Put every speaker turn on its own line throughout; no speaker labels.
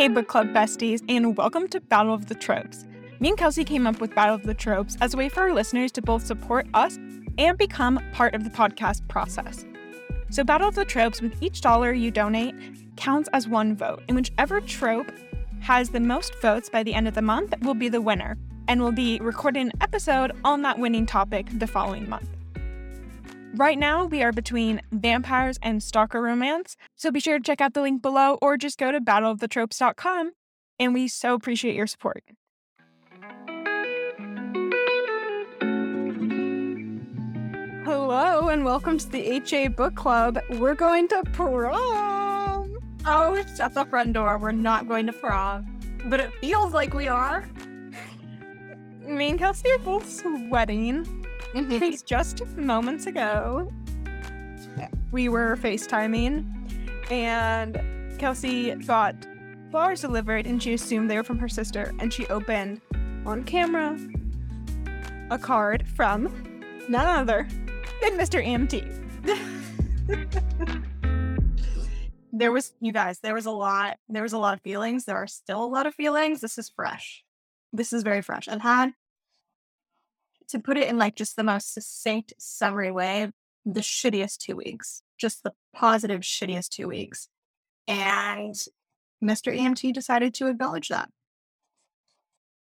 Hey, book club besties, and welcome to Battle of the Tropes. Me and Kelsey came up with Battle of the Tropes as a way for our listeners to both support us and become part of the podcast process. So, Battle of the Tropes, with each dollar you donate, counts as one vote, and whichever trope has the most votes by the end of the month will be the winner, and we'll be recording an episode on that winning topic the following month. Right now, we are between vampires and stalker romance, so be sure to check out the link below or just go to battleofthetropes.com, and we so appreciate your support. Hello, and welcome to the HEA Book Club. We're going to prom.
Oh, it's at the front door. We're not going to prom, but it feels like we are.
Me and Kelsey are both sweating Mm-hmm. because just moments ago, we were FaceTiming and Kelsey got flowers delivered and she assumed they were from her sister. And she opened on camera a card from none other than Mr. EMT.
there was, you guys, there was a lot, there was a lot of feelings. There are still a lot of feelings. This is fresh. This is very fresh. I've had to put it in like just the most succinct summary way, the shittiest two weeks, just the positive shittiest two weeks. And Mr. EMT decided to acknowledge that.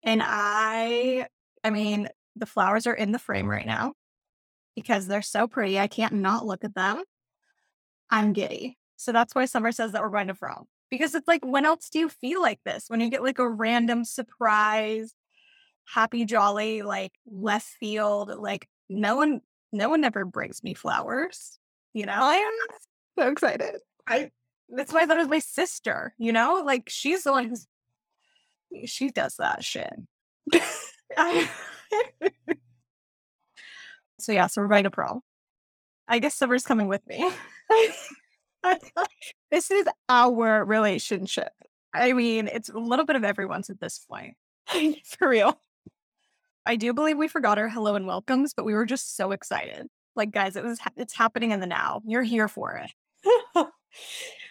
And I, I mean, the flowers are in the frame right now because they're so pretty. I can't not look at them. I'm giddy. So that's why Summer says that we're going to prom. Because it's like, when else do you feel like this? When you get like a random surprise happy, jolly, like left field. Like no one, no one ever brings me flowers. You know,
I am so excited.
I that's why I thought it was my sister. You know, like she's the one who's she does that shit. so yeah, so we're going to prom. I guess Summer's coming with me.
this is our relationship.
I mean, it's a little bit of everyone's at this point.
For real.
I do believe we forgot our hello and welcomes, but we were just so excited. Like, guys, it was ha- it's happening in the now. You're here for it.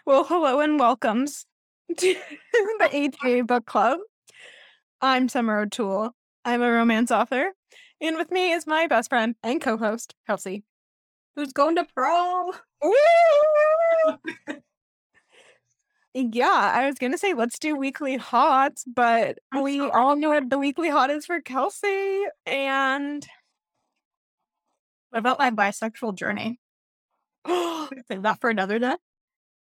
well, hello and welcomes to the HEA Book Club. I'm Summer O'Toole. I'm a romance author, and with me is my best friend and co-host Kelsey,
who's going to prom.
Yeah, I was gonna say let's do weekly hots, but we all know what the weekly hot is for Kelsey. And
what about my bisexual journey? Save that for another day.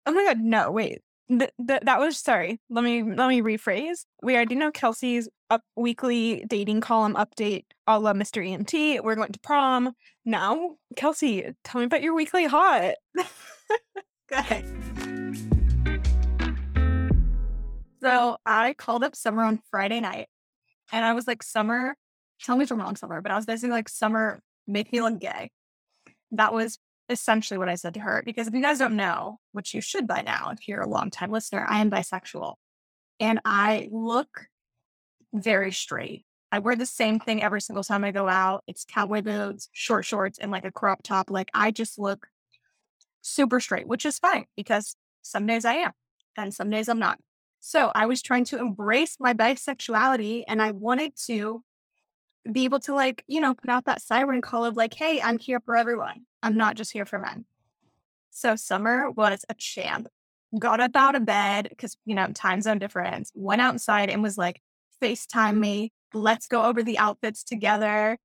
Oh my god, no, wait. Th- th- that was sorry. Let me let me rephrase. We already know Kelsey's up weekly dating column update a la Mr. EMT. We're going to prom. Now, Kelsey, tell me about your weekly hot.
okay. So I called up Summer on Friday night and I was like, Summer, tell me if I'm wrong, Summer, but I was basically like, Summer, make me look gay. That was essentially what I said to her. Because if you guys don't know, which you should by now, if you're a long-time listener, I am bisexual and I look very straight. I wear the same thing every single time I go out. It's cowboy boots, short shorts, and like a crop top. Like I just look super straight, which is fine because some days I am and some days I'm not. So I was trying to embrace my bisexuality and I wanted to be able to like, you know, put out that siren call of like, hey, I'm here for everyone. I'm not just here for men. So Summer was a champ. Got up out of bed because, you know, time zone difference, went outside and was like, FaceTime me. Let's go over the outfits together.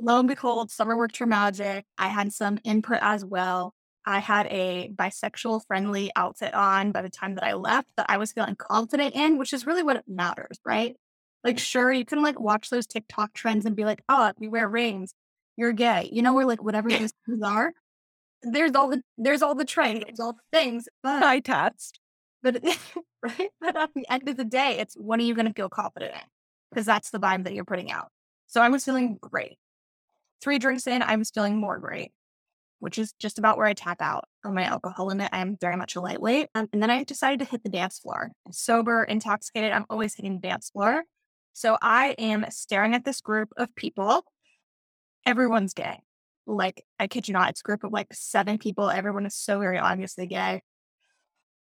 Lo and behold, Summer worked her magic. I had some input as well. I had a bisexual friendly outfit on by the time that I left that I was feeling confident in, which is really what matters, right? Like, sure, you can like watch those TikTok trends and be like, oh, we wear rings, you're gay, you know, we're like whatever those things are. There's all the there's all the trends, there's all the things,
but I test.
But right, but at the end of the day, it's what are you going to feel confident in? Because that's the vibe that you're putting out. So I was feeling great. Three drinks in, I was feeling more great which is just about where I tap out on my alcohol limit. I am very much a lightweight. Um, and then I decided to hit the dance floor. Sober, intoxicated, I'm always hitting the dance floor. So I am staring at this group of people. Everyone's gay. Like, I kid you not, it's a group of like seven people. Everyone is so very obviously gay.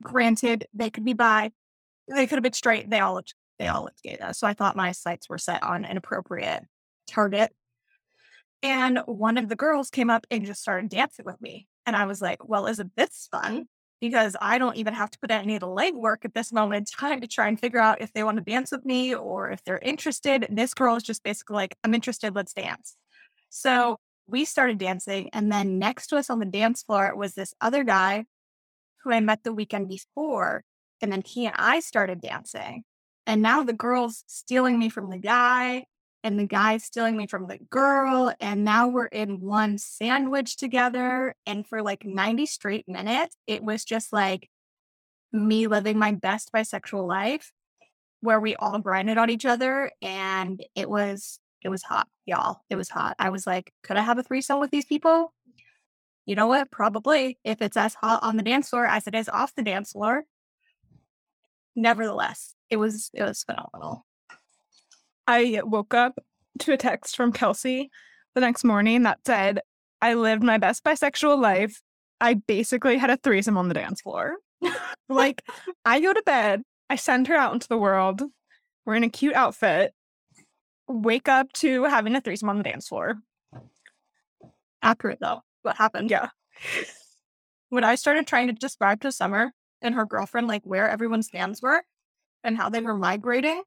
Granted, they could be bi, they could have been straight. They all looked they all looked gay though. So I thought my sights were set on an appropriate target. And one of the girls came up and just started dancing with me. And I was like, well, isn't this fun? Because I don't even have to put any of the legwork at this moment in time to try and figure out if they want to dance with me or if they're interested. And this girl is just basically like, I'm interested, let's dance. So we started dancing. And then next to us on the dance floor was this other guy who I met the weekend before. And then he and I started dancing. And now the girl's stealing me from the guy, and the guy's stealing me from the girl. And now we're in one sandwich together. And for like 90 straight minutes, it was just like me living my best bisexual life where we all grinded on each other. And it was, it was hot, y'all. It was hot. I was like, could I have a threesome with these people? You know what? Probably if it's as hot on the dance floor as it is off the dance floor. Nevertheless, it was it was phenomenal.
I woke up to a text from Kelsey the next morning that said, I lived my best bisexual life. I basically had a threesome on the dance floor. like, I go to bed, I send her out into the world. We're in a cute outfit. Wake up to having a threesome on the dance floor.
Accurate though. What happened?
Yeah.
When I started trying to describe to Summer and her girlfriend like where everyone's hands were, and how they were migrating,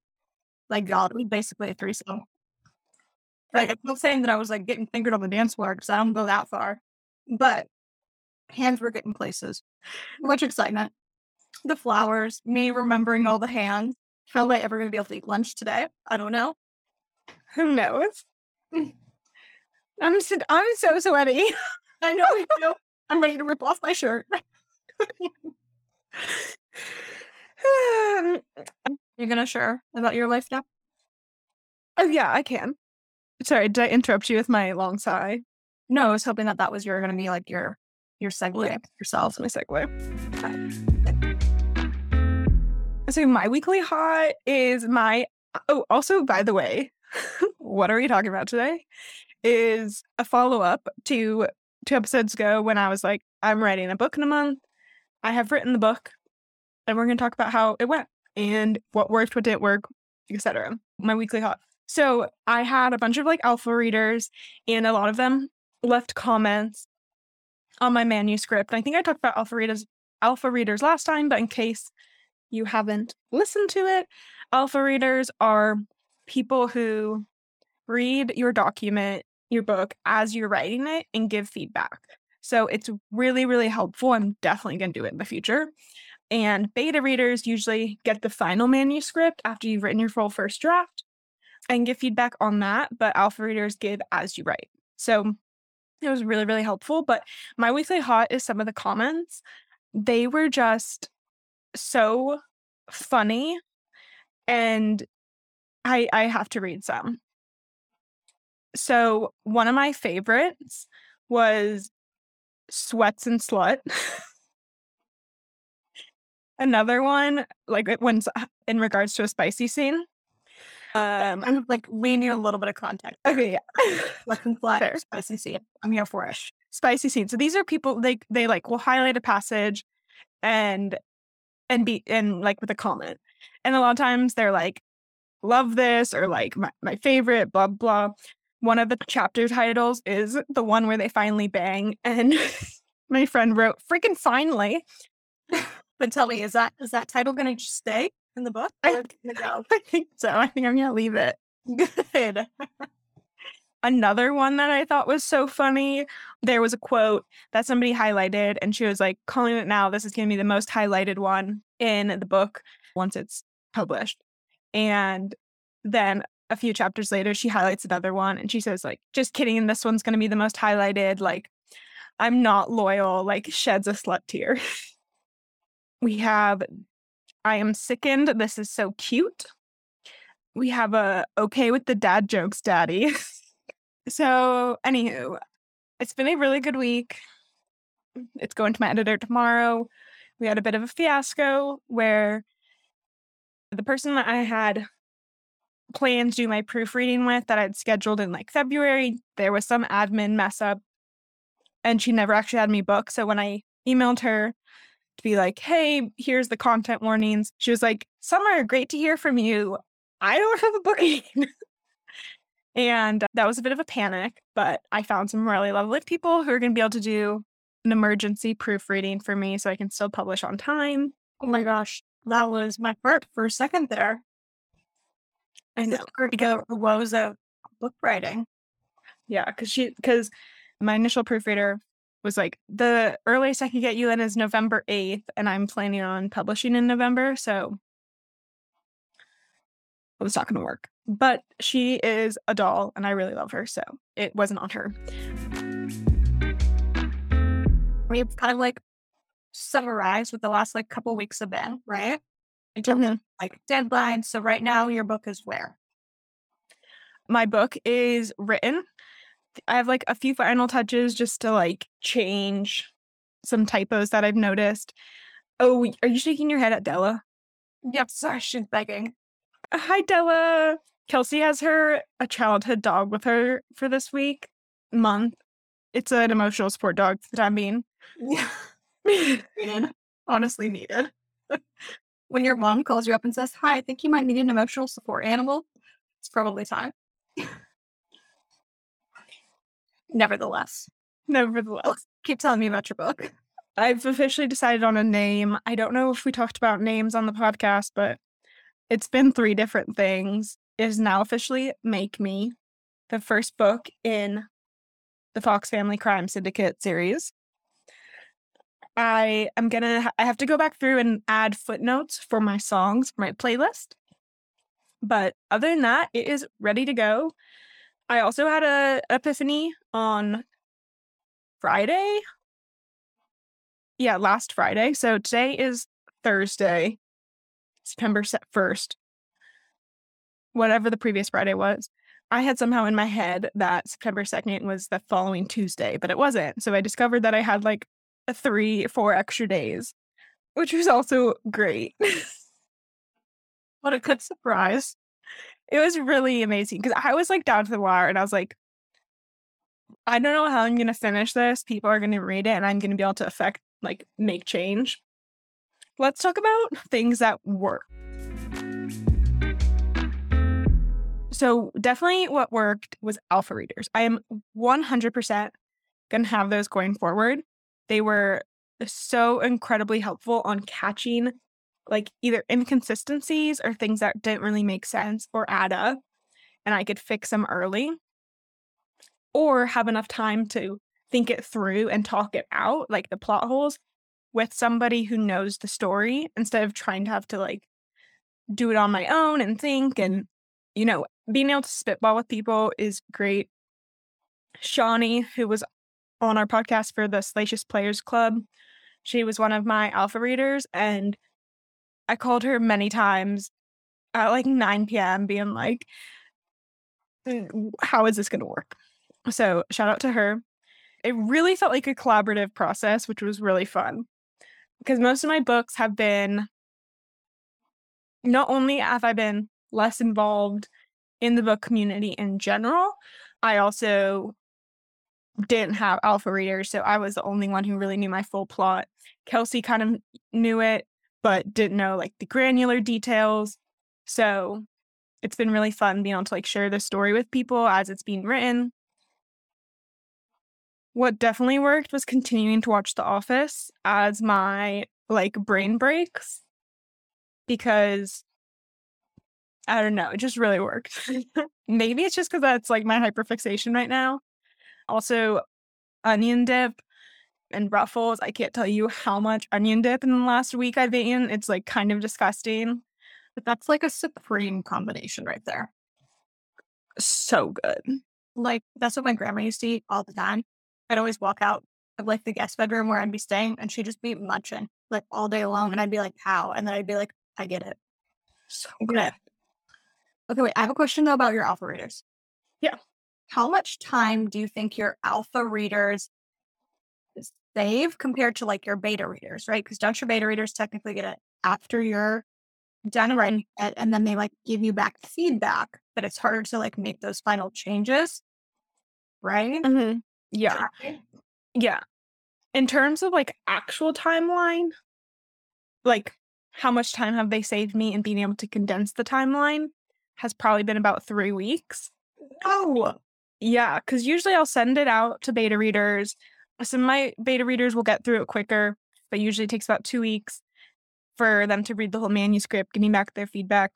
like God, it was basically a threesome. Like I'm not saying that I was like getting fingered on the dance floor because I don't go that far, but hands were getting places. Much excitement. The flowers, me remembering all the hands. How am I ever going to be able to eat lunch today? I don't know.
Who knows? Mm. I'm so, I'm so sweaty.
I know. I know. I'm ready to rip off my shirt. Um, You're gonna share about your life now?
Oh yeah, I can. Sorry, did I interrupt you with my long sigh?
No, I was hoping that that was your gonna be like your your segue
Yeah.
yourself.
My segue. So my weekly hot is my. Oh, also by the way, what are we talking about today? Is a follow up to two episodes ago when I was like, I'm writing a book in a month. I have written the book, and we're going to talk about how it went and what worked, what didn't work, etc. My weekly hot. So I had a bunch of like alpha readers, and a lot of them left comments on my manuscript. I think I talked about alpha readers alpha readers last time, but in case you haven't listened to it, alpha readers are people who read your document, your book as you're writing it and give feedback. So it's really, really helpful. I'm definitely going to do it in the future. And beta readers usually get the final manuscript after you've written your full first draft and give feedback on that. But alpha readers give as you write. So it was really, really helpful. But my weekly hot is some of the comments. They were just so funny. And I I have to read some. So one of my favorites was Sweats and Slut. Another one, like it- when in regards to a spicy scene. Um
I'm like we need a little bit of context.
okay, yeah.
Flat
Fair.
spicy scene. I'm here for it.
spicy scene. So these are people they they like will highlight a passage and and be and like with a comment. And a lot of times they're like, love this or like my, my favorite, blah blah. One of the chapter titles is the one where they finally bang. And my friend wrote, freaking finally.
But tell me, is that is that title gonna stay in the book?
I-
Or it's gonna go?
I think so. I think I'm gonna leave it.
Good.
Another one that I thought was so funny. There was a quote that somebody highlighted, and she was like, calling it now, this is going to be the most highlighted one in the book once it's published. And then a few chapters later, she highlights another one and she says, like, just kidding, this one's going to be the most highlighted. Like, I'm not loyal, like, sheds a slut tear. we have, I am sickened. This is so cute. We have a okay with the dad jokes, daddy. So, anywho, it's been a really good week. It's going to my editor tomorrow. We had a bit of a fiasco where the person that I had planned to do my proofreading with that I'd scheduled in like February, there was some admin mess up and she never actually had me booked. So when I emailed her to be like, hey, here's the content warnings. She was like, Summer, great to hear from you. I don't have a booking. and that was a bit of a panic, but I found some really lovely people who are going to be able to do an emergency proofreading for me so I can still publish on time.
Oh my gosh, that was my heart for a second there. I know. To go the woes of book writing.
Yeah, because she because my initial proofreader was like the earliest I can get you in is November eighth, and I'm planning on publishing in November, so it was not going to work. But she is a doll, and I really love her, so it wasn't on her.
We've kind of like summarized what the last like couple weeks have been, right? In terms of mm-hmm. like deadlines. So right now, your book is where?
My book is written. I have like a few final touches just to like change some typos that I've noticed. Oh, are you shaking your head at Della?
Yep, sorry, she's begging.
Uh, hi, Della. Kelsey has her a childhood dog with her for this week, month. It's an emotional support dog for the time being.
Yeah. needed. Honestly needed. when your mom calls you up and says, Hi, I think you might need an emotional support animal, it's probably time. Nevertheless.
Nevertheless.
Keep telling me about your book.
I've officially decided on a name. I don't know if we talked about names on the podcast, but it's been three different things. It is now officially Make Me, the first book in the Fox Family Crime Syndicate series. I am gonna I have to go back through and add footnotes for my songs for my playlist. But other than that, it is ready to go. I also had a epiphany on Friday. Yeah, last Friday. So today is Thursday, September 1st. Whatever the previous Friday was. I had somehow in my head that September 2nd was the following Tuesday, but it wasn't. So I discovered that I had like three, four extra days, which was also great.
what a good surprise.
It was really amazing because I was like down to the wire and I was like, I don't know how I'm going to finish this. People are going to read it and I'm going to be able to affect, like, make change. Let's talk about things that work. So, definitely what worked was alpha readers. I am 100% going to have those going forward. They were so incredibly helpful on catching like either inconsistencies or things that didn't really make sense or add up and I could fix them early or have enough time to think it through and talk it out like the plot holes with somebody who knows the story instead of trying to have to like do it on my own and think and you know being able to spitball with people is great. Shawnee who was on our podcast for the salacious players club she was one of my alpha readers and I called her many times at like 9 p.m., being like, "Mm, how is this going to work? So, shout out to her. It really felt like a collaborative process, which was really fun because most of my books have been not only have I been less involved in the book community in general, I also didn't have alpha readers. So I was the only one who really knew my full plot. Kelsey kind of knew it but didn't know like the granular details. So it's been really fun being able to like share the story with people as it's being written. What definitely worked was continuing to watch The Office as my like brain breaks because I don't know, it just really worked. Maybe it's just because that's like my hyperfixation right now. Also, onion dip and ruffles. I can't tell you how much onion dip in the last week I've eaten. It's like kind of disgusting.
But that's like a supreme combination right there.
So good.
Like that's what my grandma used to eat all the time. I'd always walk out of like the guest bedroom where I'd be staying and she'd just be munching like all day long. And I'd be like, how? And then I'd be like, I get it.
So good.
Okay, wait. I have a question though about your alpha readers.
Yeah.
How much time do you think your alpha readers save compared to like your beta readers, right? Because don't your beta readers technically get it after you're done writing it and then they like give you back feedback, but it's harder to like make those final changes, right?
Mm-hmm. Yeah. Yeah. In terms of like actual timeline, like how much time have they saved me in being able to condense the timeline has probably been about three weeks.
Oh,
Yeah, because usually I'll send it out to beta readers. Of my beta readers will get through it quicker, but usually it takes about two weeks for them to read the whole manuscript, give me back their feedback,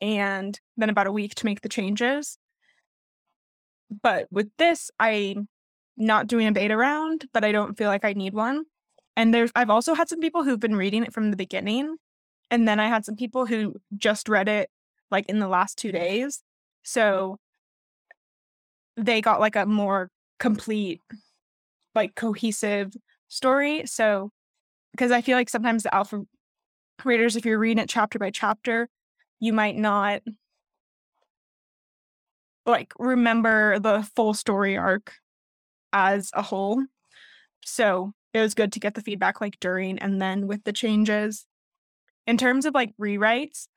and then about a week to make the changes. But with this, I'm not doing a beta round, but I don't feel like I need one. And there's I've also had some people who've been reading it from the beginning. And then I had some people who just read it like in the last two days. So they got like a more complete, like cohesive story. So because I feel like sometimes the alpha readers, if you're reading it chapter by chapter, you might not like remember the full story arc as a whole. So it was good to get the feedback like during and then with the changes. In terms of like rewrites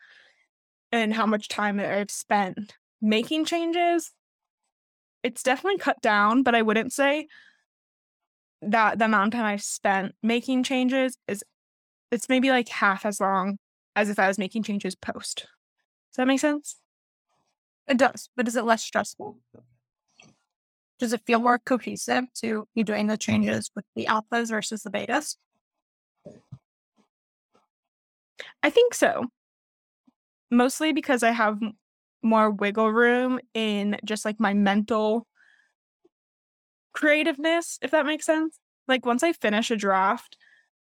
and how much time I've spent making changes, it's definitely cut down, but I wouldn't say that the amount of time I've spent making changes is it's maybe like half as long as if I was making changes post. Does that make sense?
it does, but is it less stressful? Does it feel more cohesive to be doing the changes with the alphas versus the betas?
I think so. Mostly because I have more wiggle room in just like my mental creativeness, if that makes sense. Like once I finish a draft,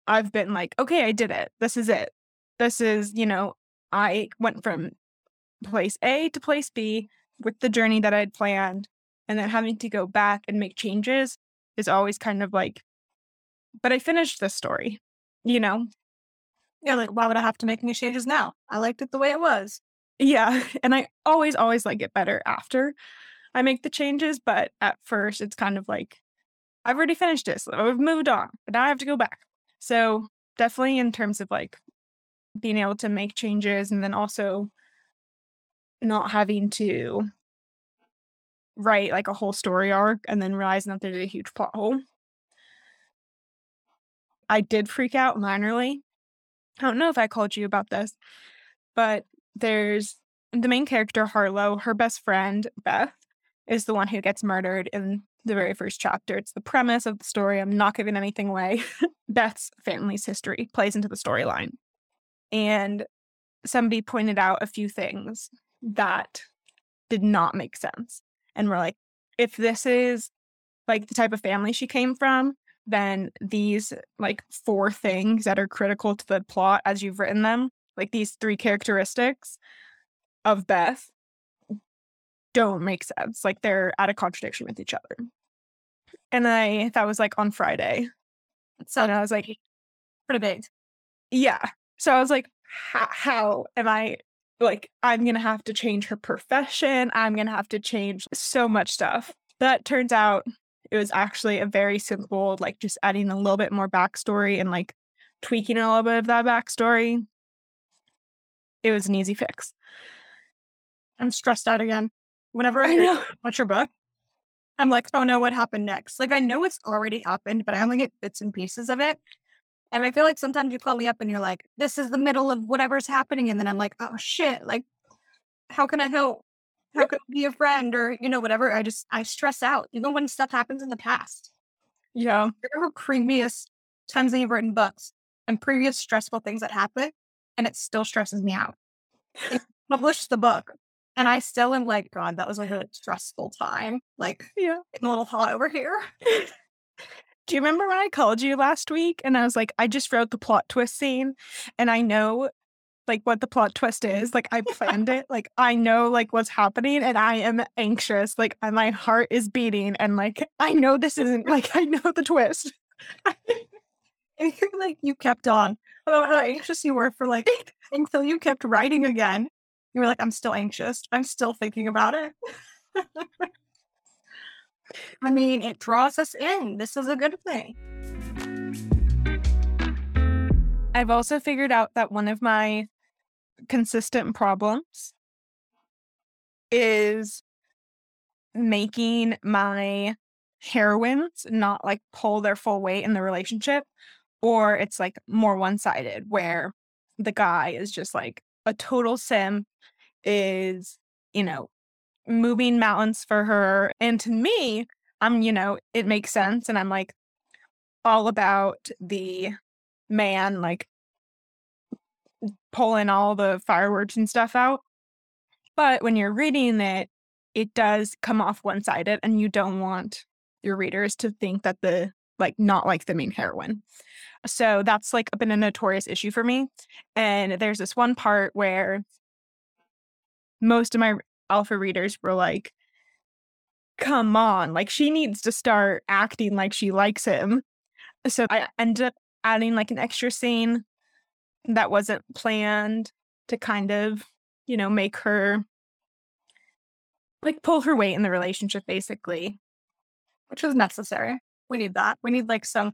I've been like, okay, I did it. This is it. This is, you know, I went from place A to place B with the journey that I'd planned. And then having to go back and make changes is always kind of like, but I finished this story, you know?
Yeah, like why would I have to make any changes now? I liked it the way it was.
Yeah. And I always, always like it better after I make the changes. But at first, it's kind of like, I've already finished this. I've moved on, but now I have to go back. So, definitely in terms of like being able to make changes and then also not having to write like a whole story arc and then realizing that there's a huge plot hole. I did freak out minorly. I don't know if I called you about this, but there's the main character, Harlow, her best friend, Beth, is the one who gets murdered in the very first chapter. It's the premise of the story. I'm not giving anything away. Beth's family's history plays into the storyline. And somebody pointed out a few things that did not make sense. And we're like, if this is like the type of family she came from, then these like four things that are critical to the plot as you've written them, like these three characteristics of Beth, don't make sense. Like they're at a contradiction with each other. And I that was like on Friday.
So
And I was like,
pretty big.
yeah. So I was like, how, how am I like, I'm going to have to change her profession. I'm going to have to change so much stuff. That turns out it was actually a very simple, like just adding a little bit more backstory and like tweaking a little bit of that backstory. It was an easy fix.
I'm stressed out again. Whenever I,
know.
watch your book, I'm like, oh no, what happened next? Like I know it's already happened, but I only get bits and pieces of it. And I feel like sometimes you call me up and you're like, this is the middle of whatever's happening. And then I'm like, oh shit, like, how can I help? How can I be a friend? Or, you know, whatever. I just, I stress out, even when stuff happens in the past.
Yeah.
Remember previous times that you've written books and previous stressful things that happen, and it still stresses me out. publish the book, and I still am like, God, that was like a stressful time. Like,
Yeah.
getting a little hot over here.
Do you remember when I called you last week and I was like, I just wrote the plot twist scene and I know like what the plot twist is. Like I planned it. Like I know like what's happening and I am anxious. Like my heart is beating and like I know this isn't like I know the twist.
And you're like, you kept on about how anxious you were for like until you kept writing again. You were like, I'm still anxious. I'm still thinking about it. I mean, it draws us in. This is a good thing.
I've also figured out that one of my consistent problems is making my heroines not like pull their full weight in the relationship or it's like more one sided where the guy is just like a total sim, is, you know, moving mountains for her. And to me, I'm, you know, it makes sense. And I'm like all about the man, like pulling all the fireworks and stuff out. But when you're reading it, it does come off one sided, and you don't want your readers to think that the like not like the main heroine. So that's like been a notorious issue for me. And there's this one part where most of my alpha readers were like, come on, like she needs to start acting like she likes him. So I ended up adding like an extra scene that wasn't planned to kind of, you know, make her like pull her weight in the relationship basically.
Which is necessary. We need that. We need like some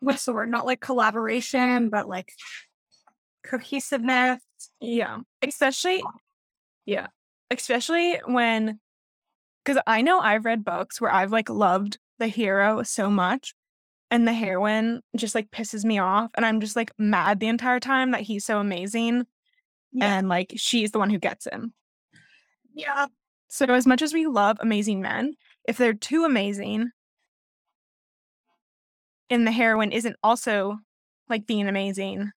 what's the word? Not like collaboration, but like cohesiveness.
Yeah. Especially yeah. Especially when because I know I've read books where I've like loved the hero so much and the heroine just like pisses me off and I'm just like mad the entire time that he's so amazing yeah. and like she's the one who gets him.
Yeah.
So as much as we love amazing men, if they're too amazing and the heroine isn't also like being amazing,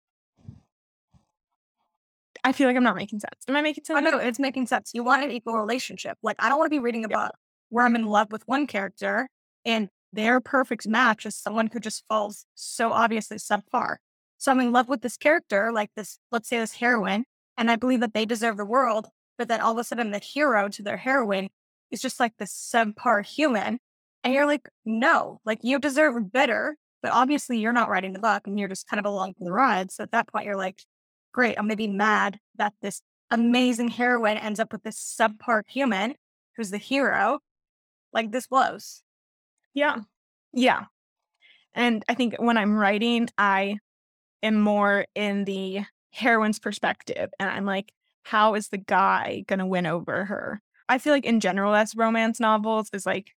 I feel like I'm not making sense. Am I making oh, sense?
I know it's making sense. You want an equal relationship. Like I don't want to be reading about yeah. where I'm in love with one character and their perfect match is someone who just falls so obviously subpar. So I'm in love with this character, like this, let's say this heroine, and I believe that they deserve the world. But then all of a sudden, the hero to their heroine is just like this subpar human. And you're like, no, like you deserve better. But obviously, you're not writing the book and you're just kind of along for the ride. So at that point, you're like, great, I'm going to be mad that this amazing heroine ends up with this subpar human who's the hero. Like, this blows.
Yeah. Yeah. And I think when I'm writing, I am more in the heroine's perspective. And I'm like, how is the guy going to win over her? I feel like in general, as romance novels, is like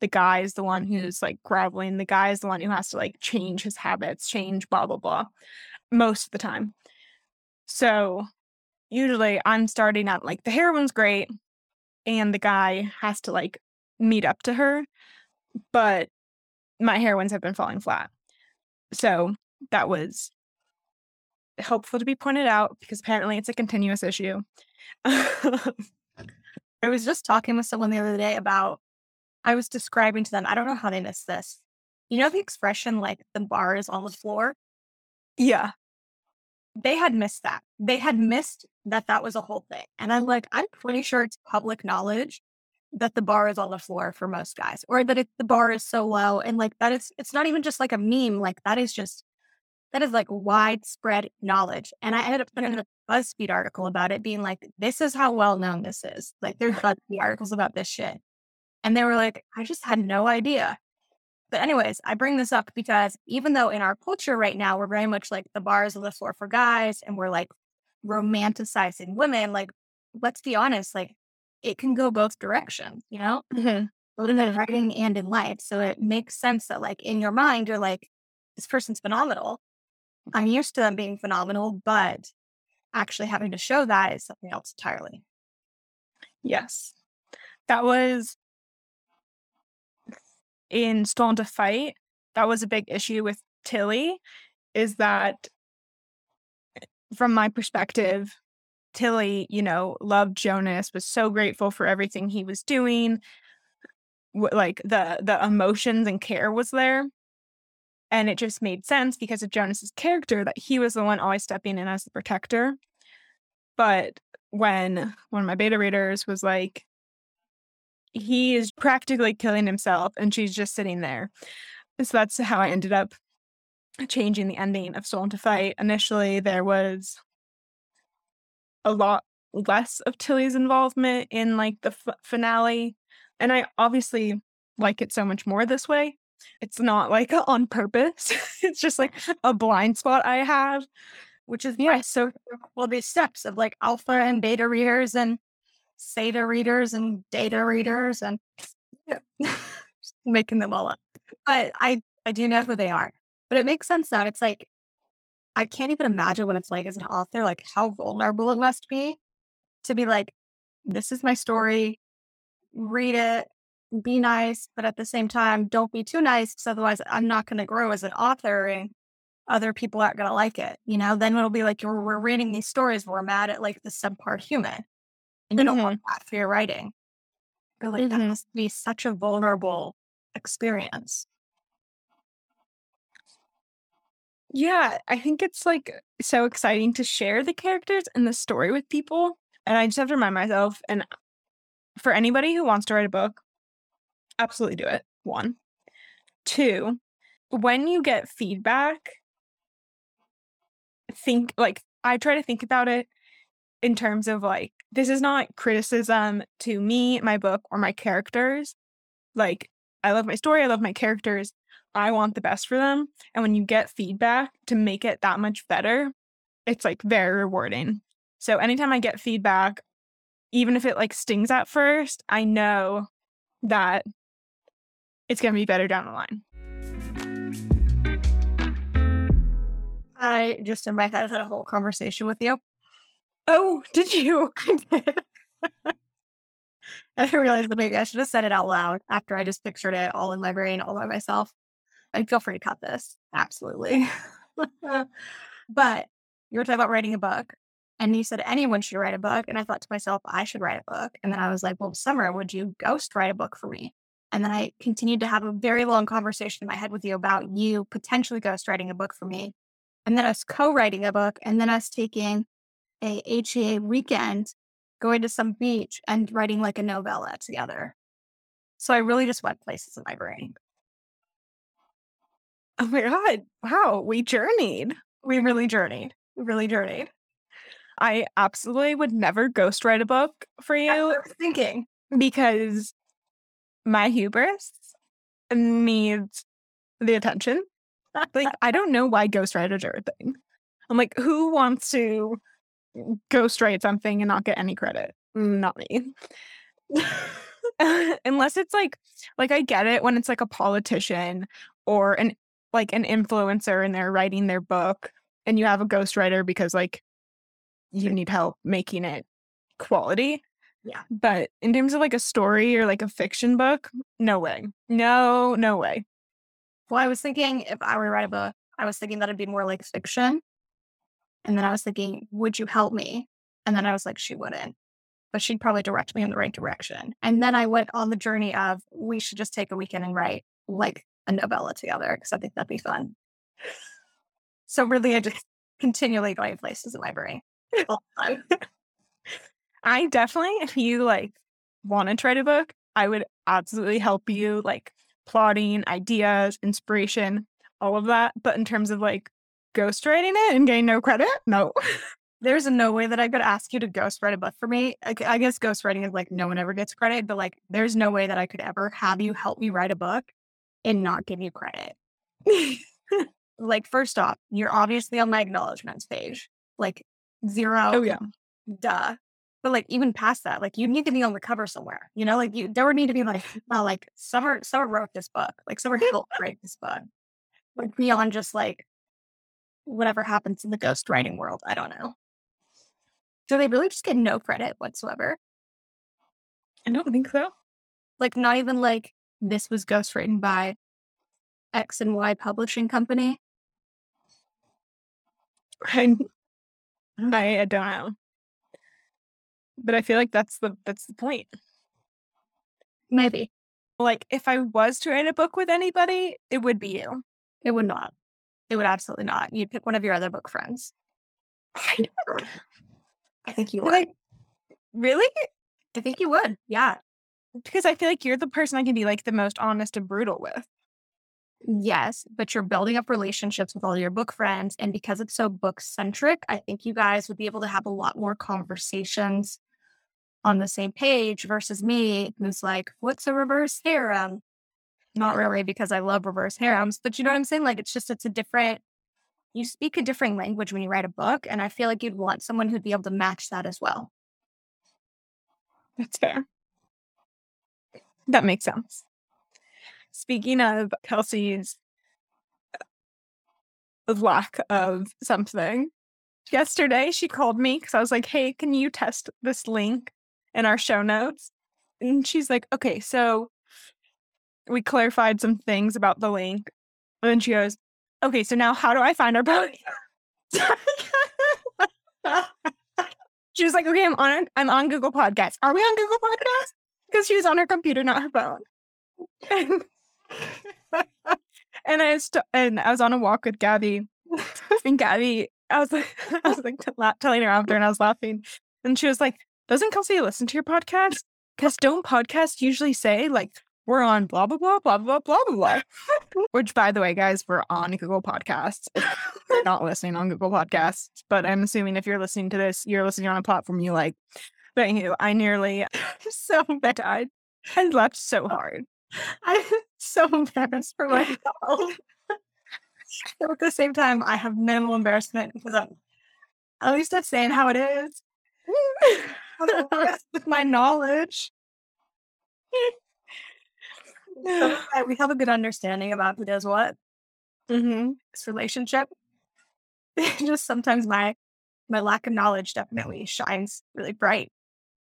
the guy is the one who's like groveling. The guy is the one who has to like change his habits, change blah, blah, blah, most of the time. So usually I'm starting out like the heroine's great and the guy has to like meet up to her but my heroines have been falling flat. So that was helpful to be pointed out because apparently it's a continuous issue.
I was just talking with someone the other day about, I was describing to them, I don't know how they missed this. You know the expression like the bar is on the floor?
Yeah.
They had missed that. They had missed that that was a whole thing. And I'm like, I'm pretty sure it's public knowledge that the bar is on the floor for most guys or that it, the bar is so low and like that is it's not even just like a meme like that is just that is like widespread knowledge and i ended up putting a buzzfeed article about it being like this is how well known this is like there's buzzfeed articles about this shit and they were like i just had no idea but anyways i bring this up because even though in our culture right now we're very much like the bar is on the floor for guys and we're like romanticizing women like let's be honest like it can go both directions, you know? Mm-hmm. Both in writing and in life. So it makes sense that like in your mind, you're like, this person's phenomenal. I'm used to them being phenomenal, but actually having to show that is something else entirely.
Yes. That was in Stolen to Fight. That was a big issue with Tilly, is that from my perspective, Tilly, you know, loved Jonas, was so grateful for everything he was doing. Like the the emotions and care was there. And it just made sense because of Jonas's character that he was the one always stepping in as the protector. But when one of my beta readers was like, he is practically killing himself and she's just sitting there. So that's how I ended up changing the ending of Stolen to Fight. Initially, there was a lot less of Tilly's involvement in like the f- finale. And I obviously like it so much more this way. It's not like on purpose. it's just like a blind spot I have,
which is yeah. So well, these steps of like alpha and beta readers and theta readers and data readers and yeah. making them all up. But I I do know who they are. But it makes sense now. It's like I can't even imagine what it's like as an author, like how vulnerable it must be to be like, this is my story, read it, be nice, but at the same time, don't be too nice because otherwise I'm not going to grow as an author and other people aren't going to like it. You know, then it'll be like we're reading these stories, we're mad at like the subpart human and you don't want
Mm-hmm.
that for your writing. But like that
Mhm.
must be such a vulnerable experience.
Yeah, I think it's like so exciting to share the characters and the story with people. And I just have to remind myself, and for anybody who wants to write a book, absolutely do it. One. Two, when you get feedback, think like I try to think about it in terms of like, this is not criticism to me, my book, or my characters. Like, I love my story, I love my characters. I want the best for them. And when you get feedback to make it that much better, it's like very rewarding. So anytime I get feedback, even if it like stings at first, I know that it's going to be better down the line.
I just in my head had a whole conversation with you.
Oh, did you?
I did. I realized that maybe I should have said it out loud after I just pictured it all in my brain, all by myself. And feel free to cut this. Absolutely. but you were talking about writing a book, and you said anyone should write a book. And I thought to myself, I should write a book. And then I was like, well, Summer, would you ghost write a book for me? And then I continued to have a very long conversation in my head with you about you potentially ghost writing a book for me. And then us co writing a book, and then us taking a HEA weekend, going to some beach and writing like a novella together. So I really just went places in my brain.
Oh my God. Wow. We journeyed.
We really journeyed. We really journeyed.
I absolutely would never ghost write a book for you
what I was thinking.
because my hubris needs the attention. Like, I don't know why ghostwriters are a thing. I'm like, who wants to ghostwrite something and not get any credit? Mm, Not me. Unless it's like, like I get it when it's like a politician or an like an influencer and they're writing their book and you have a ghostwriter because like you need help making it quality.
Yeah.
But in terms of like a story or like a fiction book, no way. No, no way.
Well, I was thinking if I were to write a book, I was thinking that it'd be more like fiction. And then I was thinking, would you help me? And then I was like, she wouldn't. But she'd probably direct me in the right direction. And then I went on the journey of we should just take a weekend and write like a novella together because I think that'd be fun. So really, I just continually going places in my brain.
I definitely, if you like wanted to write a book, I would absolutely help you like plotting, ideas, inspiration, all of that. But in terms of like ghostwriting it and getting no credit, no.
There's no way that I could ask you to ghostwrite a book for me. I, I guess ghostwriting is like no one ever gets credit, but like there's no way that I could ever have you help me write a book and not give you credit. like, first off, you're obviously on my acknowledgments page. Like zero,
oh yeah.
duh. But like even past that, like you need to be on the cover somewhere. You know, like you there would need to be like, well, uh, like Summer Summer wrote this book. Like Summer helped write this book. Like beyond just like whatever happens in the ghostwriting world. I don't know. Do they really just get no credit whatsoever?
I don't think so.
Like not even like this was ghostwritten by X and Y publishing company.
I, I, I don't know. But I feel like that's the that's the point.
Maybe.
Like if I was to write a book with anybody, it would be you.
It would not. It would absolutely not. You'd pick one of your other book friends.
I.
I think you would.
Like, really?
I think you would. Yeah.
Because I feel like you're the person I can be like the most honest and brutal with.
Yes, but you're building up relationships with all your book friends. And because it's so book centric, I think you guys would be able to have a lot more conversations on the same page versus me, who's like, what's a reverse harem? Not really, because I love reverse harems, but you know what I'm saying? Like, it's just, it's a different, you speak a different language when you write a book. And I feel like you'd want someone who'd be able to match that as well.
That's fair. That makes sense. Speaking of Kelsey's uh, lack of something. Yesterday, she called me because I was like, hey, can you test this link in our show notes? And she's like, okay, so we clarified some things about the link. And then she goes, okay, so now how do I find our boat? she was like, okay, I'm on I'm on Google Podcasts. Are we on Google Podcasts? Because she was on her computer, not her phone. and I was and I was on a walk with Gabby, and Gabby, I was like, I was like telling her after, and I was laughing, and she was like, "Doesn't Kelsey listen to your podcast? Because don't podcasts usually say like we're on blah blah blah blah blah blah blah Which, by the way, guys, we're on Google Podcasts. we're not listening on Google Podcasts, but I'm assuming if you're listening to this, you're listening on a platform you like. But you, I nearly so bad. I, laughed so hard.
I'm so embarrassed for myself. at the same time, I have minimal embarrassment because I'm at least I'm saying how it is with my knowledge. so, we have a good understanding about who does what.
Mm-hmm.
This relationship. Just sometimes my my lack of knowledge definitely shines really bright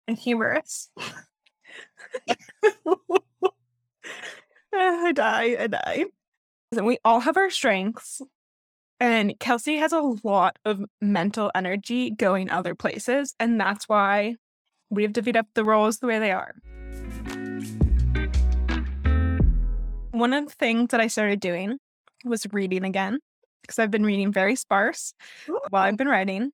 and humorous.
I die, I die. And we all have our strengths. And Kelsey has a lot of mental energy going other places. And that's why we have divvied up the roles the way they are. One of the things that I started doing was reading again because I've been reading very sparse while I've been writing.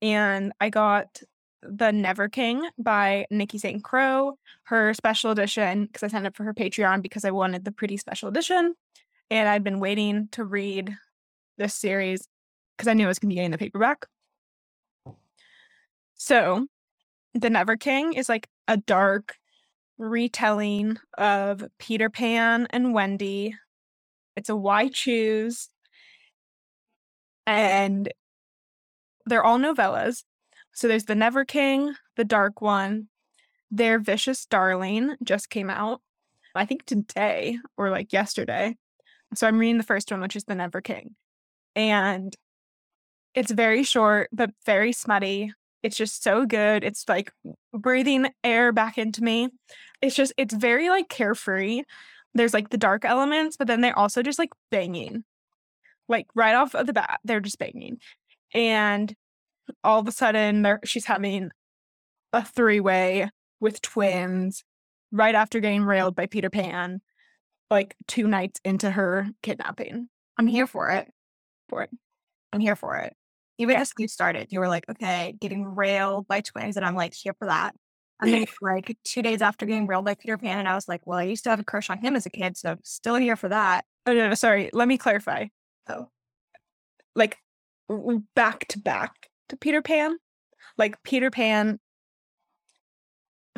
And I got the Never King by Nikki St. Crowe, her special edition, because I signed up for her Patreon because I wanted the pretty special edition. And I'd been waiting to read this series because I knew I was going to be getting the paperback. So, The Never King is like a dark retelling of Peter Pan and Wendy. It's a why choose. And they're all novellas. So there's The Never King, The Dark One, Their Vicious Darling just came out. I think today or like yesterday. So I'm reading the first one, which is The Never King. And it's very short, but very smutty. It's just so good. It's like breathing air back into me. It's just, it's very like carefree. There's like the dark elements, but then they're also just like banging. Like right off of the bat, they're just banging. And all of a sudden she's having a three-way with twins right after getting railed by Peter Pan, like two nights into her kidnapping.
I'm here for it.
For it.
I'm here for it. Even as you started, you were like, okay, getting railed by twins, and I'm like, here for that. And then like two days after getting railed by Peter Pan, and I was like, well, I used to have a crush on him as a kid, so still here for that.
Oh no, no sorry. Let me clarify.
Oh.
Like back to back to Peter Pan. Like Peter Pan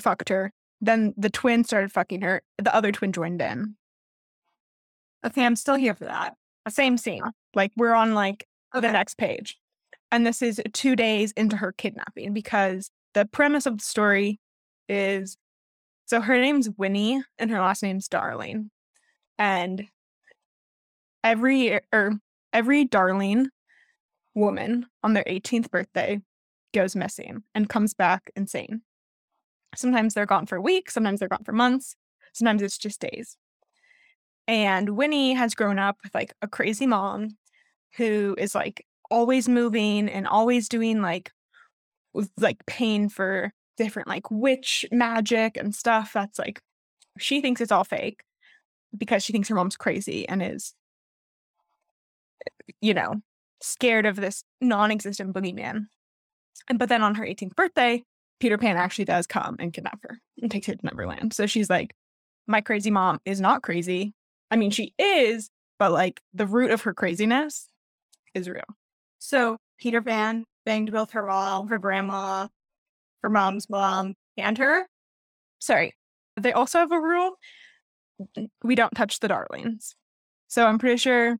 fucked her. Then the twin started fucking her. The other twin joined in.
Okay, I'm still here for that.
Same scene. Like we're on like okay. the next page. And this is two days into her kidnapping because the premise of the story is so her name's Winnie and her last name's Darling. And every or er, every Darling woman on their 18th birthday goes missing and comes back insane. Sometimes they're gone for weeks, sometimes they're gone for months, sometimes it's just days. And Winnie has grown up with like a crazy mom who is like always moving and always doing like like pain for different like witch magic and stuff that's like she thinks it's all fake because she thinks her mom's crazy and is you know scared of this non-existent boogeyman. And but then on her 18th birthday, Peter Pan actually does come and kidnap her and takes her to Neverland. So she's like, my crazy mom is not crazy. I mean, she is, but like the root of her craziness is real.
So Peter Pan banged both her mom, her grandma, her mom's mom, and her.
Sorry. They also have a rule we don't touch the darlings. So I'm pretty sure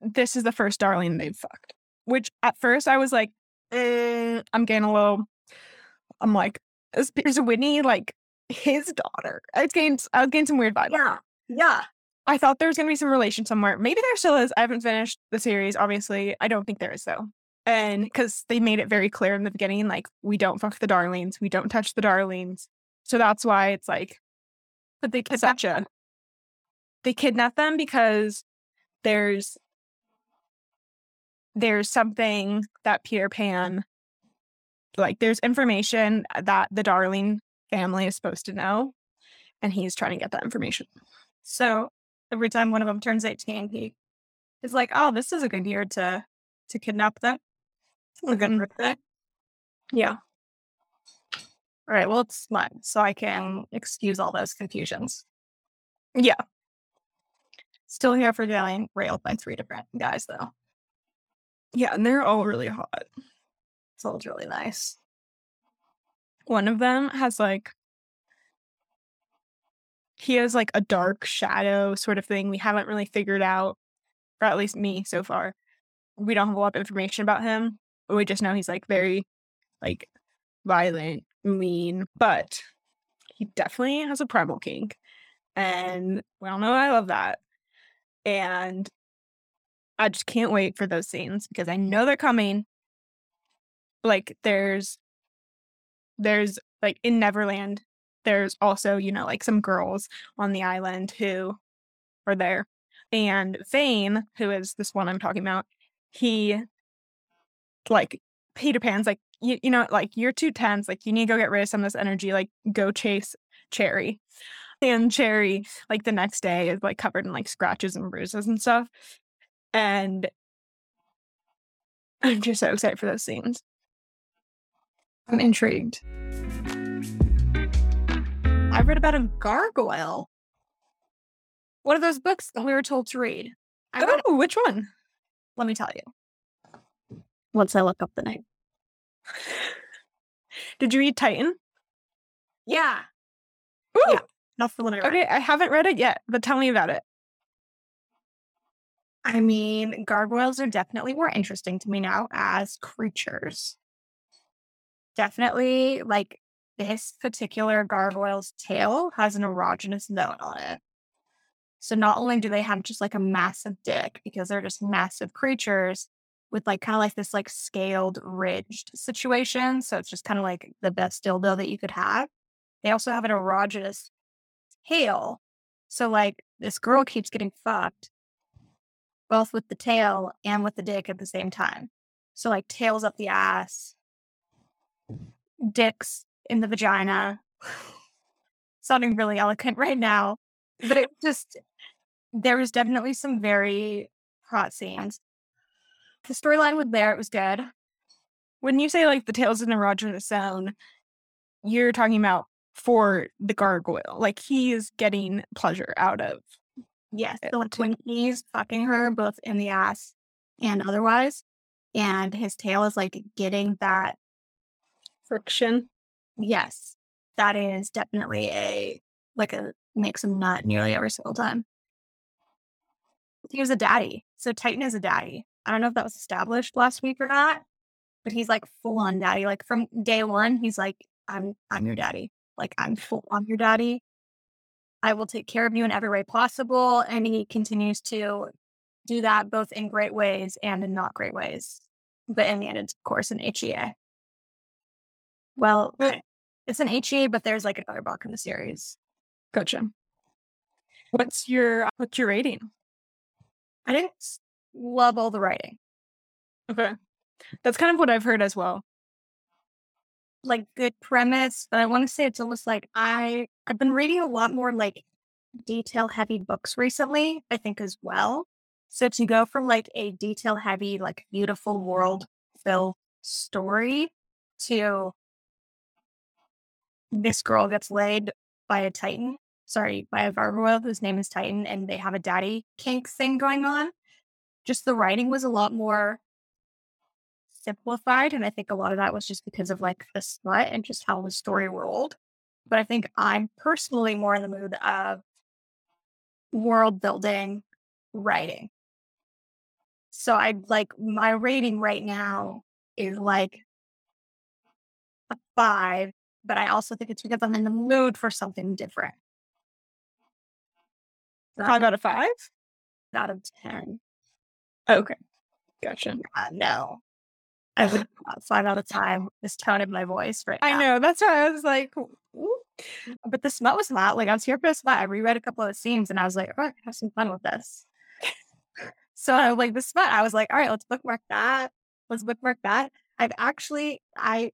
this is the first darling they've fucked. Which at first I was like, eh, I'm getting a little. I'm like, is, is Whitney like his daughter? I was getting, I was getting some weird vibes.
Yeah, yeah.
I thought there was going to be some relation somewhere. Maybe there still is. I haven't finished the series, obviously. I don't think there is, though. And because they made it very clear in the beginning, like, we don't fuck the darlings, we don't touch the darlings. So that's why it's like,
but they
such a. They kidnap them because there's there's something that Peter Pan like there's information that the darling family is supposed to know and he's trying to get that information.
So every time one of them turns 18, he is like, "Oh, this is a good year to to kidnap them. It's a good mm-hmm. birthday."
Yeah.
All right. Well, it's fun, so I can excuse all those confusions.
Yeah.
Still here for getting railed by three different guys, though.
Yeah, and they're all really hot.
So it's really nice.
One of them has like he has like a dark shadow sort of thing we haven't really figured out, or at least me so far. We don't have a lot of information about him. We just know he's like very like violent, mean, but he definitely has a primal kink. And we all know I love that. And I just can't wait for those scenes because I know they're coming. Like there's there's like in Neverland, there's also, you know, like some girls on the island who are there. And Vane, who is this one I'm talking about, he like Peter Pan's like, you, you know, like you're too tense, like you need to go get rid of some of this energy, like go chase Cherry. And Cherry, like the next day, is like covered in like scratches and bruises and stuff. And I'm just so excited for those scenes. I'm intrigued.
I read about a gargoyle. One of those books that we were told to read.
I read, oh, which one?
Let me tell you. Once I look up the name.
Did you read Titan?
Yeah.
Ooh.
Yeah. Not for limited.
Okay, I haven't read it yet, but tell me about it.
I mean, gargoyles are definitely more interesting to me now as creatures. Definitely, like this particular gargoyle's tail has an erogenous note on it. So not only do they have just like a massive dick because they're just massive creatures with like kind of like this like scaled ridged situation. So it's just kind of like the best dildo that you could have. They also have an erogenous tail. So like this girl keeps getting fucked both with the tail and with the dick at the same time. So like tails up the ass, dicks in the vagina. Sounding really eloquent right now, but it just there was definitely some very hot scenes. The storyline was there; it was good.
When you say like the tails in the erogenous zone, you're talking about for the gargoyle, like he is getting pleasure out of
Yes. So like when he's fucking her both in the ass and otherwise, and his tail is like getting that
friction.
Yes. That is definitely a like a makes him nut nearly every single time. He was a daddy. So Titan is a daddy. I don't know if that was established last week or not, but he's like full on daddy. Like from day one, he's like, I'm I'm your daddy. Like I'm full on your daddy. I will take care of you in every way possible. And he continues to do that both in great ways and in not great ways. But in the end, it's of course an HEA. Well, it's an HEA, but there's like another book in the series.
Gotcha. What's your uh, what's your rating?
I didn't love all the writing.
Okay. That's kind of what I've heard as well
like good premise, but I want to say it's almost like I I've been reading a lot more like detail heavy books recently, I think as well. So to go from like a detail heavy, like beautiful world filled story to this girl gets laid by a titan, sorry, by a gargoyle whose name is Titan, and they have a daddy kink thing going on. Just the writing was a lot more simplified. And I think a lot of that was just because of like the slut and just how the story rolled. But I think I'm personally more in the mood of world building writing. So I like my rating right now is like a five, but I also think it's because I'm in the mood for something different.
Five out of five?
out of 10.
Okay. Gotcha.
Uh, no. I would five out of 10. This tone of my voice right
I
now.
know. That's why I was like, ooh.
But the smut was not like I was here for the smut. I reread a couple of the scenes and I was like, all right, have some fun with this. so I was like the smut. I was like, all right, let's bookmark that. Let's bookmark that. I've actually, I,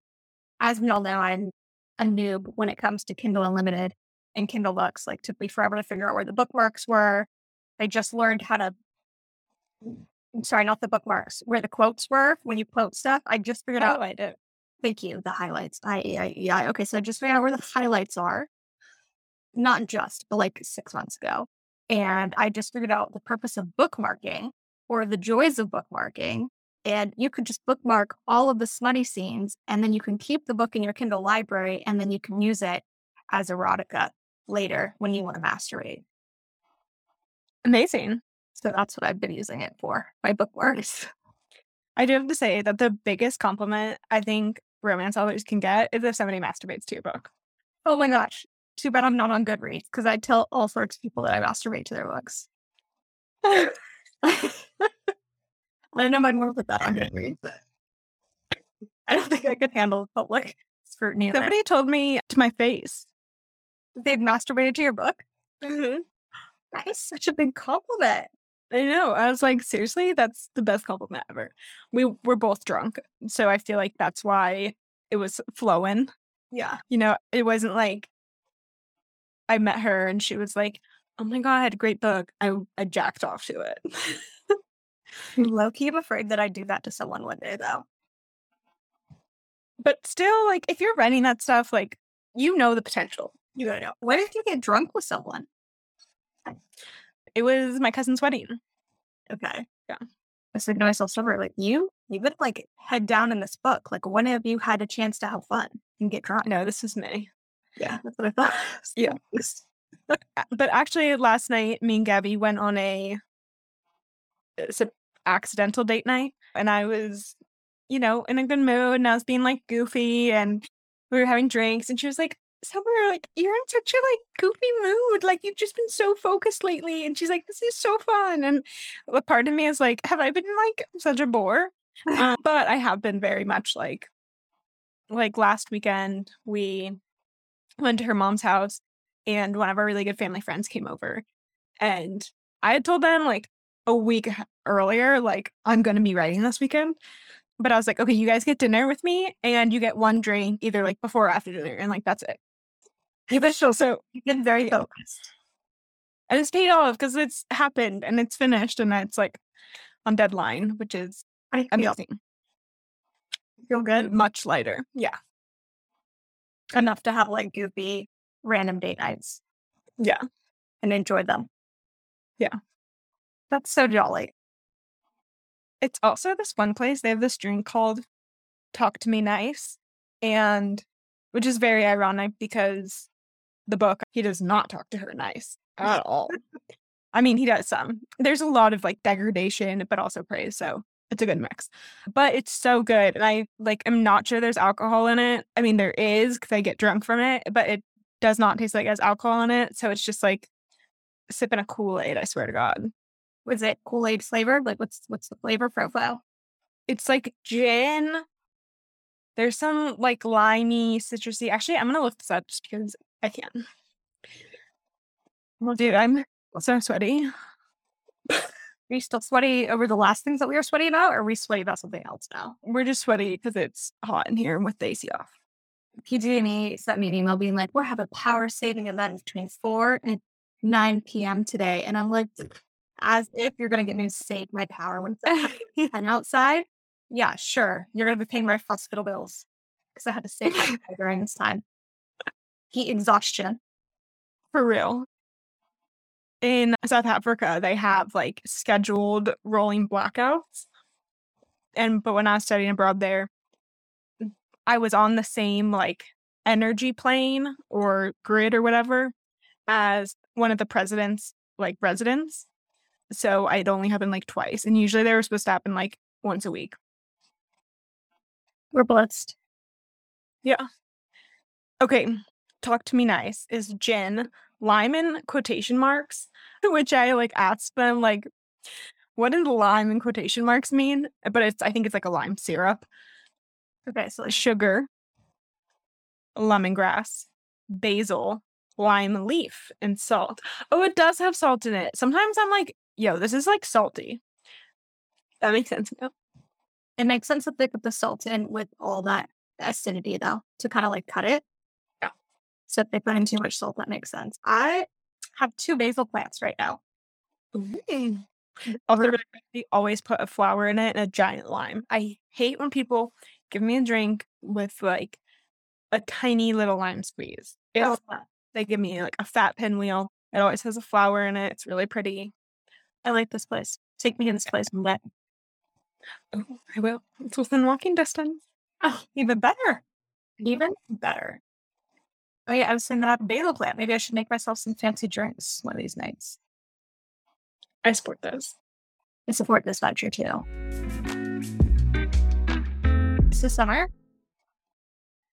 as we all know, I'm a noob when it comes to Kindle Unlimited and Kindle Lux. Like took me forever to figure out where the bookmarks were. I just learned how to. I'm sorry, not the bookmarks, where the quotes were when you quote stuff. I just figured out
Oh, I did.
Thank you. The highlights. I, I yeah. Okay, so I just figured out where the highlights are. Not just, but like six months ago. And I just figured out the purpose of bookmarking or the joys of bookmarking. And you could just bookmark all of the smutty scenes and then you can keep the book in your Kindle library and then you can use it as erotica later when you want to masturbate.
Amazing.
So that's what I've been using it for. My bookmarks.
I do have to say that the biggest compliment I think romance authors can get is if somebody masturbates to your book.
Oh my gosh. Too bad I'm not on Goodreads because I tell all sorts of people that I masturbate to their books. I don't know if I'd work with that on Goodreads. but I don't think I could handle public scrutiny.
Somebody told me to my face.
They've masturbated to your book. Mm-hmm. That is such a big compliment.
I know. I was like, seriously, that's the best compliment ever. We were both drunk. So I feel like that's why it was flowing.
Yeah.
You know, it wasn't like I met her and she was like, oh my God, great book. I, I jacked off to it.
Low key, I'm afraid that I'd do that to someone one day, though.
but still, like, if you're writing that stuff, like, you know the potential.
You gotta know. What if you get drunk with someone?
It was my cousin's wedding.
Okay.
Yeah.
I said, no, myself sober. Like, you, you've been like head down in this book. Like, when have you had a chance to have fun and get drunk?
No, this is me.
Yeah, that's what I thought.
Yeah. But actually, last night, me and Gabby went on a accidental date night, and I was, you know, in a good mood, and I was being like goofy, and we were having drinks, and she was like, "Summer, like you're in such a like goofy mood, like you've just been so focused lately," and she's like, "This is so fun," and a part of me is like, "Have I been like such a bore?" Um, but I have been very much like, like last weekend we went to her mom's house and one of our really good family friends came over and i had told them like a week earlier like i'm going to be writing this weekend but i was like okay you guys get dinner with me and you get one drink either like before or after dinner and like that's it
You've been so,
so
you've been very focused.
i just paid off because it's happened and it's finished and it's like on deadline which is
I
amazing
feel good
much lighter yeah
enough to have like goofy random date nights
yeah
and enjoy them.
Yeah.
That's so jolly.
it's also this one place they have this drink called talk to me nice and which is very ironic because the book he does not talk to her nice at all. I mean he does some. There's a lot of like degradation but also praise so it's a good mix. But it's so good and i like i'm not sure there's alcohol in it. I mean there is because i get drunk from it but it does not taste like it has alcohol in it so it's just like sipping a kool-aid i swear to god
Was it Kool Aid flavored? Like, what's what's the flavor profile?
it's like gin. There's some like limey, citrusy. Actually, I'm gonna look this up just because I can. Well, dude, I'm so sweaty.
Are you still sweaty over the last things that we were sweaty about, or are we sweaty about something else now?
We're just sweaty because it's hot in here with the AC off.
PG&E sent me an email being like, "We're having a power saving event between four and nine p.m. today," and I'm like, as if you're gonna get me to save my power when it's and outside. Yeah, sure, you're gonna be paying my hospital bills because I had to save my power during this time. Heat exhaustion.
For real. In South Africa, they have like scheduled rolling blackouts. And but when I was studying abroad there, I was on the same like energy plane or grid or whatever as one of the president's like residents. So it only happened like twice. And usually they were supposed to happen like once a week.
We're blessed. Yeah.
Okay, talk to me nice is gin, lime in quotation marks, which I like asked them like, what does lime in quotation marks mean? But it's I think it's like a lime syrup.
Okay, so like
Sugar, lemongrass, basil, lime leaf, and salt. Oh, it does have salt in it. Sometimes I'm like, yo, this is like salty. That makes sense now.
it makes sense to they put the salt in with all that acidity though, to kind of like cut it.
Yeah.
So if they put in too much salt, that makes sense. I have two basil plants right now.
Also, really they always put a flower in it and a giant lime. I hate when people give me a drink with like a tiny little lime squeeze. If
Oh,
they give me like a fat pinwheel, it always has a flower in it. It's really pretty.
I like this place. Take me to this place and let.
Oh, I will. It's within walking distance.
Oh, even better. Even better. Oh yeah, I was thinking about a basil plant. Maybe I should make myself some fancy drinks one of these nights.
I support those.
I support this venture too. This is summer.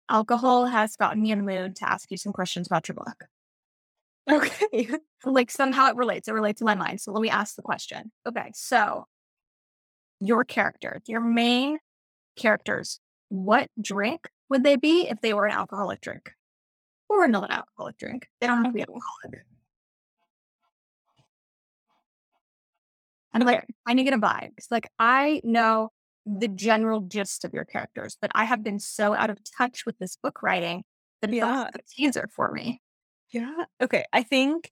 Alcohol has gotten me in the mood to ask you some questions about your book.
Okay.
Like somehow it relates. It relates to my mind. So let me ask the question. Okay, so your character, your main characters, what drink would they be if they were an alcoholic drink? Or a non-alcoholic drink? They don't have to be alcoholic. And like, I need to get a vibe. It's like I know the general gist of your characters, but I have been so out of touch with this book writing that it's
Yeah.
like a teaser for me.
Yeah. Okay. I think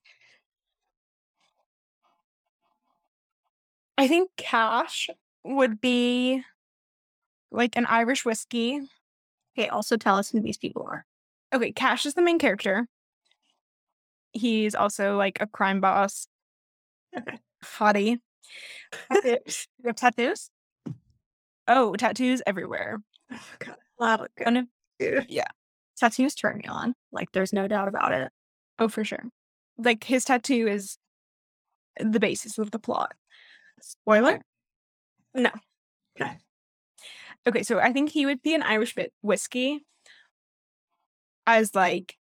I think Cash would be like an Irish whiskey.
Okay, also tell us who these people are.
Okay, Cash is the main character. He's also like a crime boss.
Okay.
Hottie.
Tattoos. You have tattoos?
Oh, tattoos everywhere.
Love it.
One of- oh, yeah.
Tattoos turn me on. Like, there's no doubt about it.
Oh, for sure. Like his tattoo is the basis of the plot.
Spoiler?
No.
Okay.
Okay, so I think he would be an Irish bit whiskey as like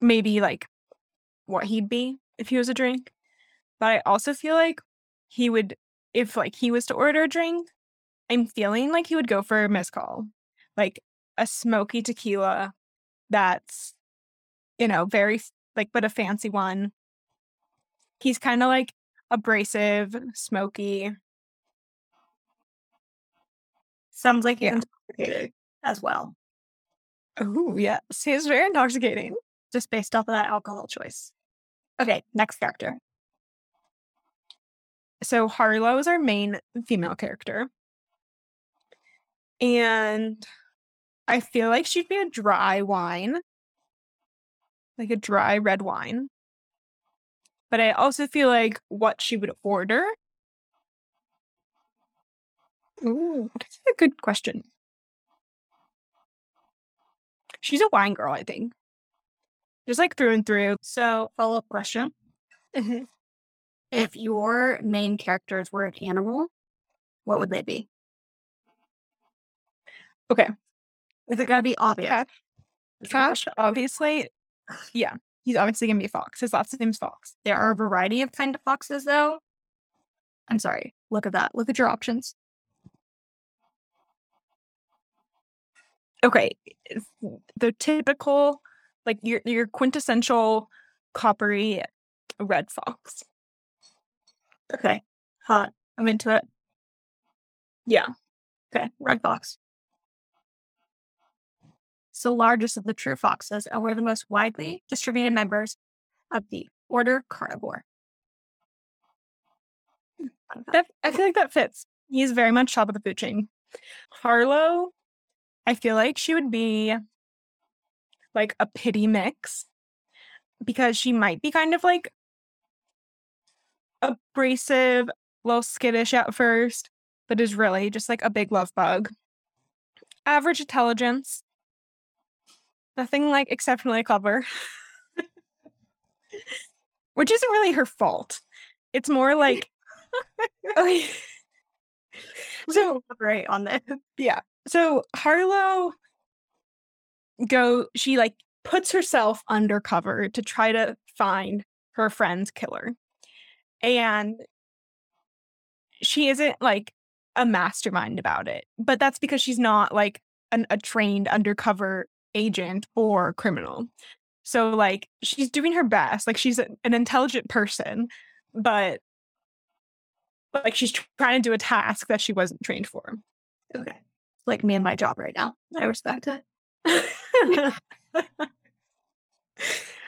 maybe like what he'd be if he was a drink. But I also feel like he would if like he was to order a drink, I'm feeling like he would go for mezcal. Like a smoky tequila that's you know, very like but a fancy one. He's kind of like abrasive, smoky.
Sounds like
Yeah.
he's intoxicated as well,
Oh, yes. He's very intoxicating.
just based off of that alcohol choice. Okay, next character.
So Harlow is our main female character. And I feel like she'd be a dry wine. Like a dry red wine. But I also feel like what she would order. Ooh, that's a good question. She's a wine girl, I think. Just like through and through.
So, follow up question. Mm-hmm. If your main characters were an animal, what would they be?
Okay.
Is it gotta be obvious?
Cash, Cash, obviously, yeah, he's obviously gonna be a fox. His last name's Fox.
There are a variety of kind of foxes, though. I'm sorry. Look at that. Look at your options.
Okay, the typical, like your your quintessential coppery red fox.
Okay. Hot. I'm into it.
Yeah.
Okay. Red fox. So largest of the true foxes and of the most widely distributed members of the order carnivore. Hmm,
I feel like that fits. He's very much top of the food chain. Harlow, I feel like she would be like a pity mix because she might be kind of like abrasive, a little skittish at first, but is really just like a big love bug. Average intelligence. Nothing like exceptionally clever. Which isn't really her fault. It's more like oh, okay. So
Great on this.
yeah. So Harlow go she like puts herself undercover to try to find her friend's killer. And she isn't like a mastermind about it, but that's because she's not like an, a trained undercover agent or criminal. So, like, she's doing her best. Like, she's an intelligent person, but like she's trying to do a task that she wasn't trained for.
Okay. Like me and my job right now. I respect it.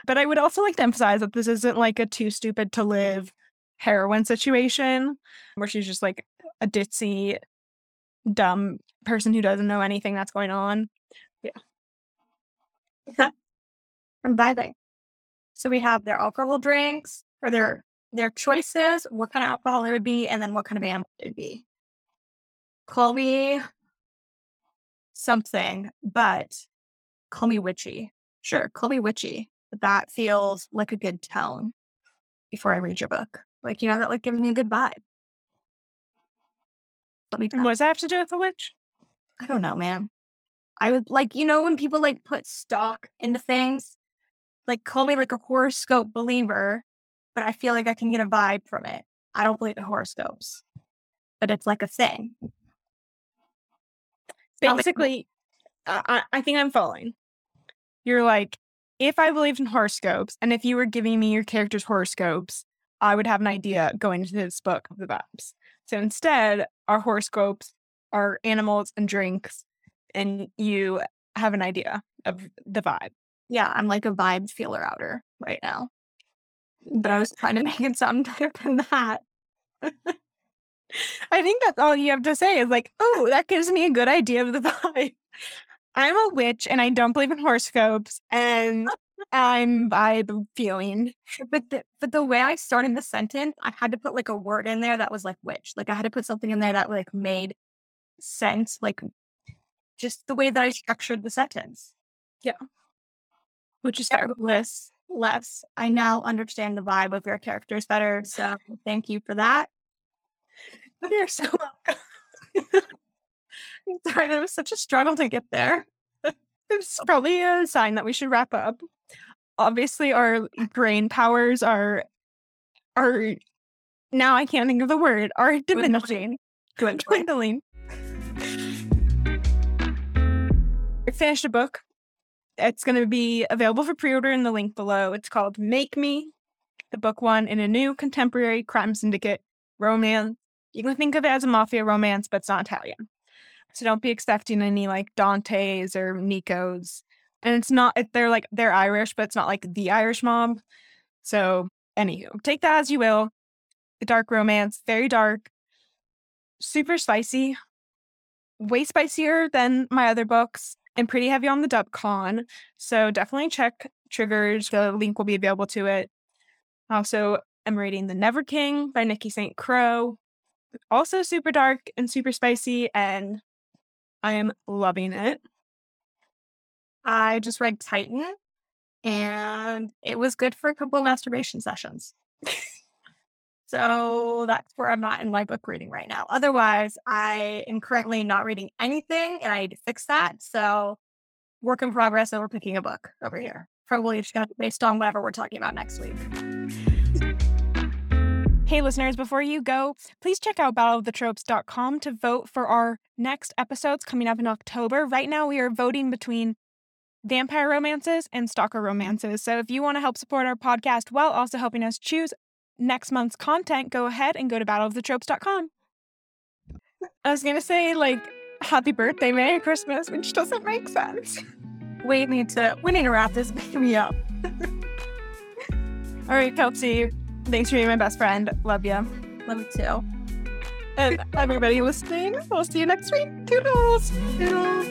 but I would also like to emphasize that this isn't like a too stupid to live heroine situation where she's just like a ditzy, dumb person who doesn't know anything that's going on.
I'm vibing. So we have their alcohol drinks or their their choices, what kind of alcohol it would be, and then what kind of animal it would be. Call me something, but call me witchy. Sure, call me witchy. That feels like a good tone before I read your book. Like, you know, that like gives me a good vibe.
Let me what does that have to do with the witch?
I don't know, man. I would like, you know, when people like put stock into things, like call me like a horoscope believer, but I feel like I can get a vibe from it. I don't believe in horoscopes, but it's like a thing.
Basically, I, I think I'm following. You're like, if I believed in horoscopes and if you were giving me your character's horoscopes, I would have an idea going into this book of the vibes. So instead, our horoscopes are animals and drinks, and you have an idea of the vibe.
Yeah, I'm like a vibe feeler outer right now but I was trying to make it sound better than that.
I think that's all you have to say is like, oh, that gives me a good idea of the vibe. I'm a witch and I don't believe in horoscopes and I'm vibe feeling.
But the, but the way I started the sentence, I had to put like a word in there that was like witch. Like I had to put something in there that like made sense, like just the way that I structured the sentence.
Yeah.
Which is fabulous less. I now understand the vibe of your characters better. So thank you for that.
You're so welcome. Sorry, it was such a struggle to get there. It's oh. probably a sign that we should wrap up. Obviously, our brain powers are are now I can't think of the word are diminishing. Dwindling. Finished a book it's going to be available for pre order in the link below. It's called Make Me, the book one in a new contemporary crime syndicate romance. You can think of it as a mafia romance, but it's not Italian. So don't be expecting any like Dante's or Nico's. And it's not, they're like, they're Irish, but it's not like the Irish mob. So, anywho, take that as you will. A dark romance, very dark, super spicy, way spicier than my other books and pretty heavy on the dub con. So definitely check triggers. The link will be available to it. Also, I'm reading The Never King by Nikki St. Crowe. Also super dark and super spicy, and I am loving it.
I just read Titan, and it was good for a couple of masturbation sessions. So that's where I'm not in my book reading right now. Otherwise, I am currently not reading anything and I need to fix that. So work in progress over picking a book over here. Probably just gonna based on whatever we're talking about next week.
Hey, listeners, before you go, please check out battleofthetropes.com to vote for our next episodes coming up in October. Right now, we are voting between vampire romances and stalker romances. So if you want to help support our podcast while also helping us choose next month's content, go ahead and go to battleofthetropes.com. I was going to say, like, happy birthday, Merry Christmas, which doesn't make sense.
We need to, we need to wrap this baby up.
All right, Kelsey, thanks for being my best friend. Love you.
Love you too.
And everybody listening, we'll see you next week. Toodles. Toodles.